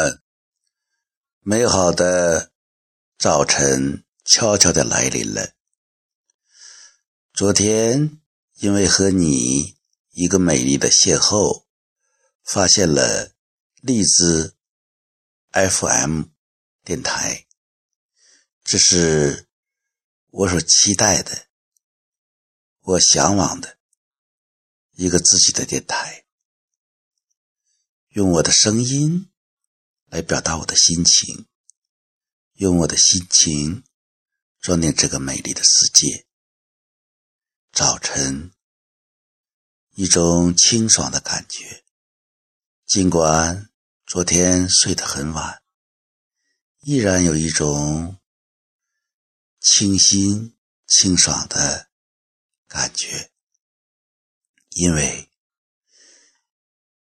们，美好的早晨悄悄的来临了。昨天因为和你一个美丽的邂逅，发现了荔枝 FM 电台，这是我所期待的，我向往的一个自己的电台。用我的声音来表达我的心情，用我的心情装点这个美丽的世界。早晨，一种清爽的感觉。尽管昨天睡得很晚，依然有一种清新清爽的感觉，因为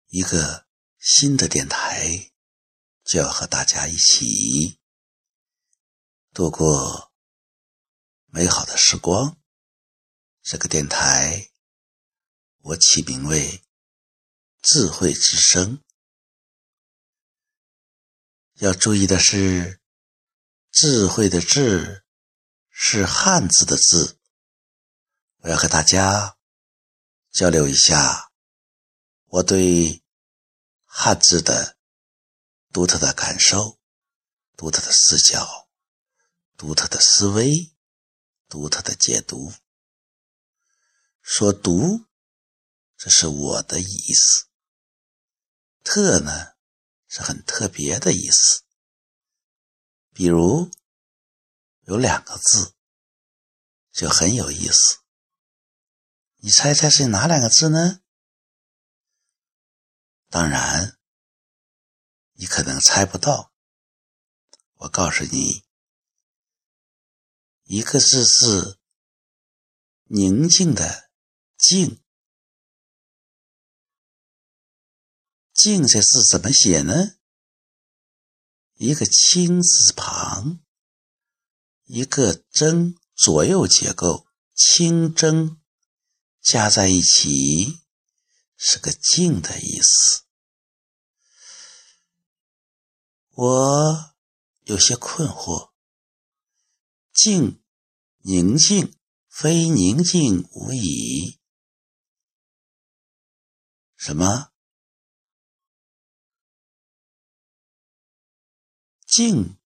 一个。新的电台就要和大家一起度过美好的时光。这个电台我起名为“智慧之声”。要注意的是，“智慧”的“智”是汉字的“字”。我要和大家交流一下我对。汉字的独特的感受、独特的视角、独特的思维、独特的解读。说“独”，这是我的意思；“特”呢，是很特别的意思。比如有两个字，就很有意思。你猜猜是哪两个字呢？当然，你可能猜不到。我告诉你，一个字是宁静的“静”，“静”这字怎么写呢？一个“清”字旁，一个“真”，左右结构，“清真”加在一起。是个静的意思，我有些困惑。静，宁静，非宁静无已。什么？静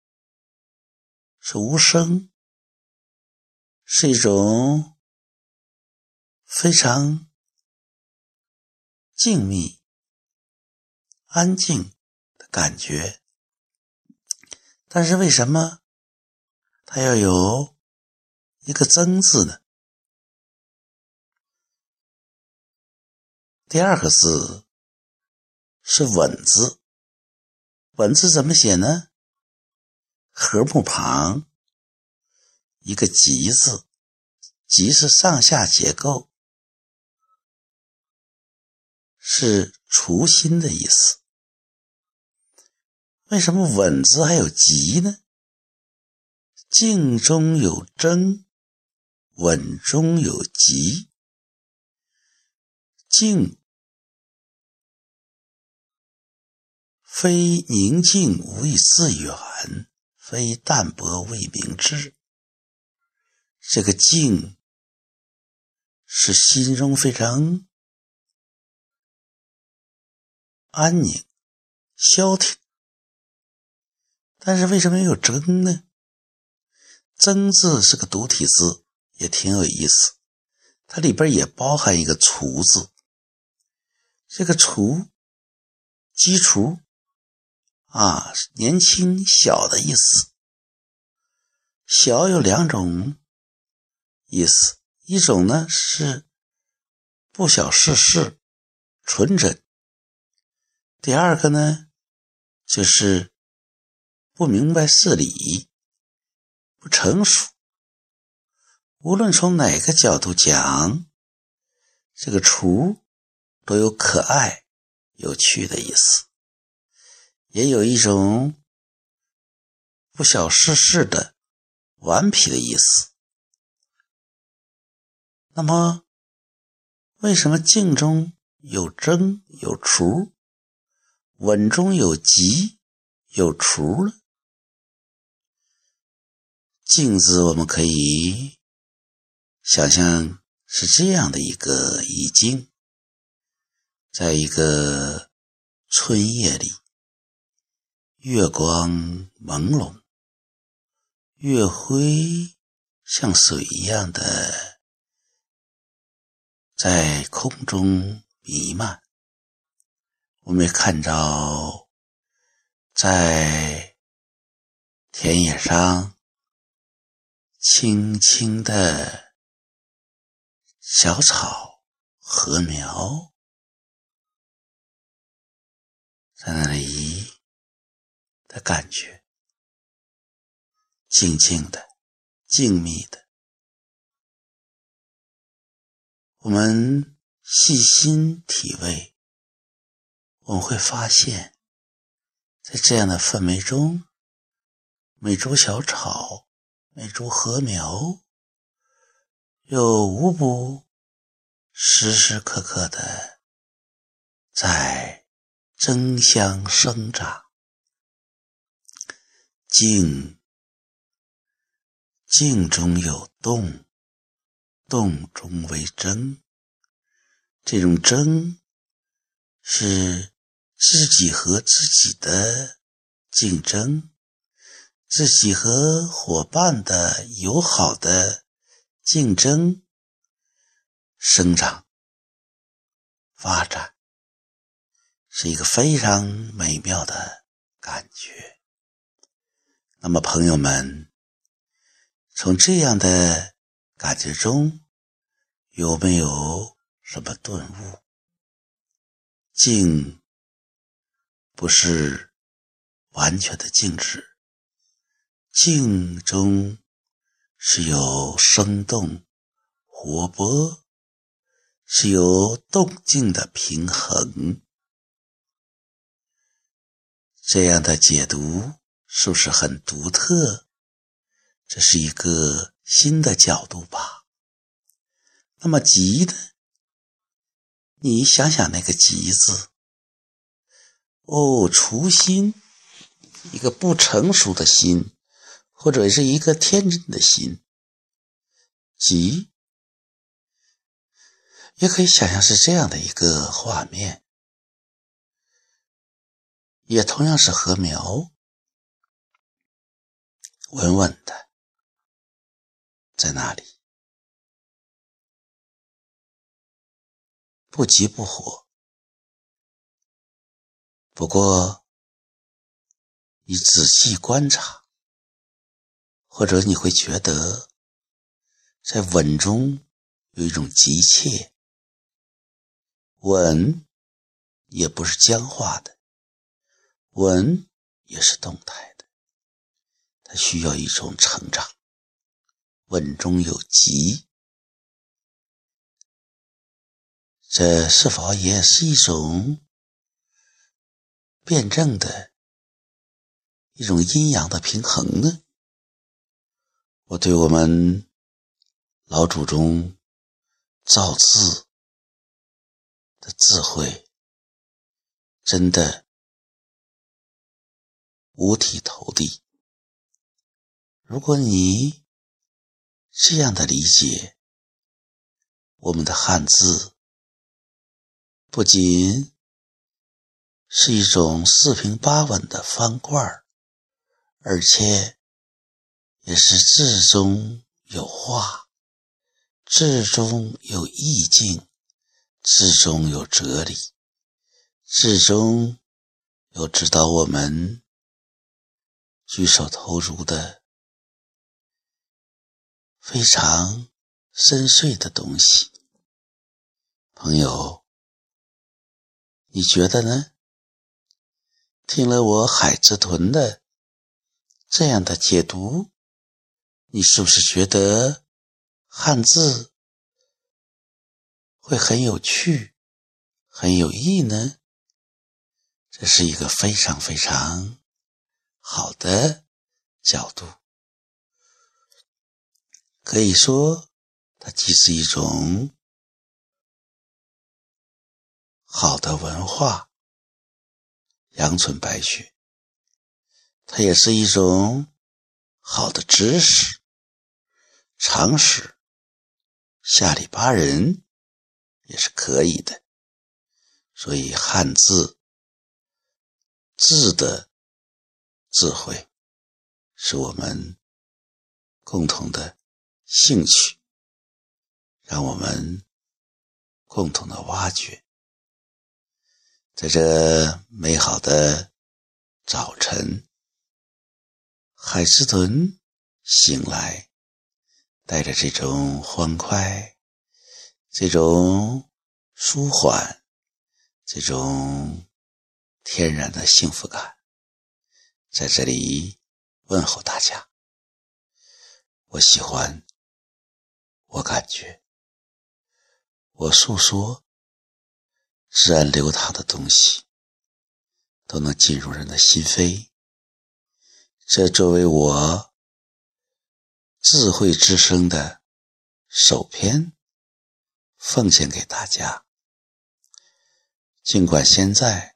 是无声，是一种非常。静谧、安静的感觉，但是为什么它要有一个“真”字呢？第二个字是“稳”字，“稳”字怎么写呢？禾木旁一个“吉”字，“吉”是上下结构。是除心的意思。为什么稳字还有急呢？静中有争，稳中有急。静非宁静无以自远，非淡泊无以明志。这个静是心中非常。安宁、消停，但是为什么有“真”呢？“真”字是个独体字，也挺有意思。它里边也包含一个“除”字。这个“除”，基础啊，年轻、小的意思。小有两种意思，一种呢是不小世事、纯真。第二个呢，就是不明白事理，不成熟。无论从哪个角度讲，这个“厨”都有可爱、有趣的意思，也有一种不小世事的顽皮的意思。那么，为什么静中有争有除？稳中有急，有雏了。镜子，我们可以想象是这样的一个意境，在一个春夜里，月光朦胧，月辉像水一样的在空中弥漫。我们看着在田野上。青青的小草禾苗，在那里的感觉，静静的、静谧的。我们细心体味，我们会发现，在这样的氛围中，每株小草。每株禾苗，又无不时时刻刻的在争相生长。静，静中有动，动中为争。这种争，是自己和自己的竞争。自己和伙伴的友好的竞争、生长、发展，是一个非常美妙的感觉。那么，朋友们，从这样的感觉中，有没有什么顿悟？静不是完全的静止。静中是有生动、活泼，是有动静的平衡。这样的解读是不是很独特？这是一个新的角度吧。那么“急”呢？你想想那个“急”字，哦，初心，一个不成熟的心。或者是一个天真的心，急，也可以想象是这样的一个画面，也同样是禾苗，稳稳的在那里，不急不火。不过，你仔细观察。或者你会觉得，在稳中有一种急切，稳也不是僵化的，稳也是动态的，它需要一种成长。稳中有急，这是否也是一种辩证的一种阴阳的平衡呢？我对我们老祖宗造字的智慧，真的五体投地。如果你这样的理解，我们的汉字不仅是一种四平八稳的方块而且。也是字中有画，字中有意境，字中有哲理，字中有指导我们举手投足的非常深邃的东西。朋友，你觉得呢？听了我海之豚的这样的解读。你是不是觉得汉字会很有趣、很有意呢？这是一个非常非常好的角度，可以说它既是一种好的文化，阳春白雪，它也是一种好的知识、常识，下里巴人也是可以的。所以汉字字的智慧是我们共同的兴趣，让我们共同的挖掘。在这美好的早晨，海斯屯醒来，带着这种欢快，这种舒缓，这种天然的幸福感，在这里问候大家。我喜欢，我感觉，我诉说。自然流淌的东西，都能进入人的心扉。这作为我智慧之声的首篇，奉献给大家。尽管现在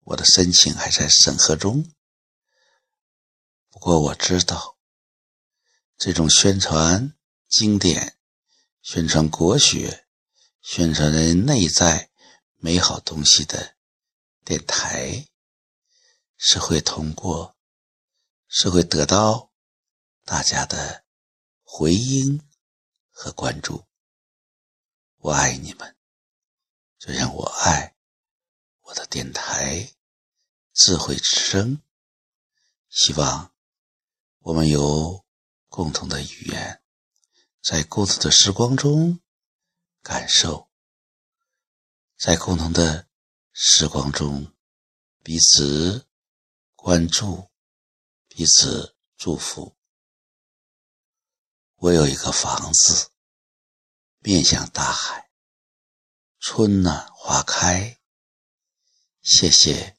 我的申请还在审核中，不过我知道，这种宣传经典、宣传国学、宣传人内在。美好东西的电台是会通过，是会得到大家的回音和关注。我爱你们，就像我爱我的电台智慧之声。希望我们有共同的语言，在孤独的时光中感受。在共同的时光中，彼此关注，彼此祝福。我有一个房子，面向大海，春暖花开。谢谢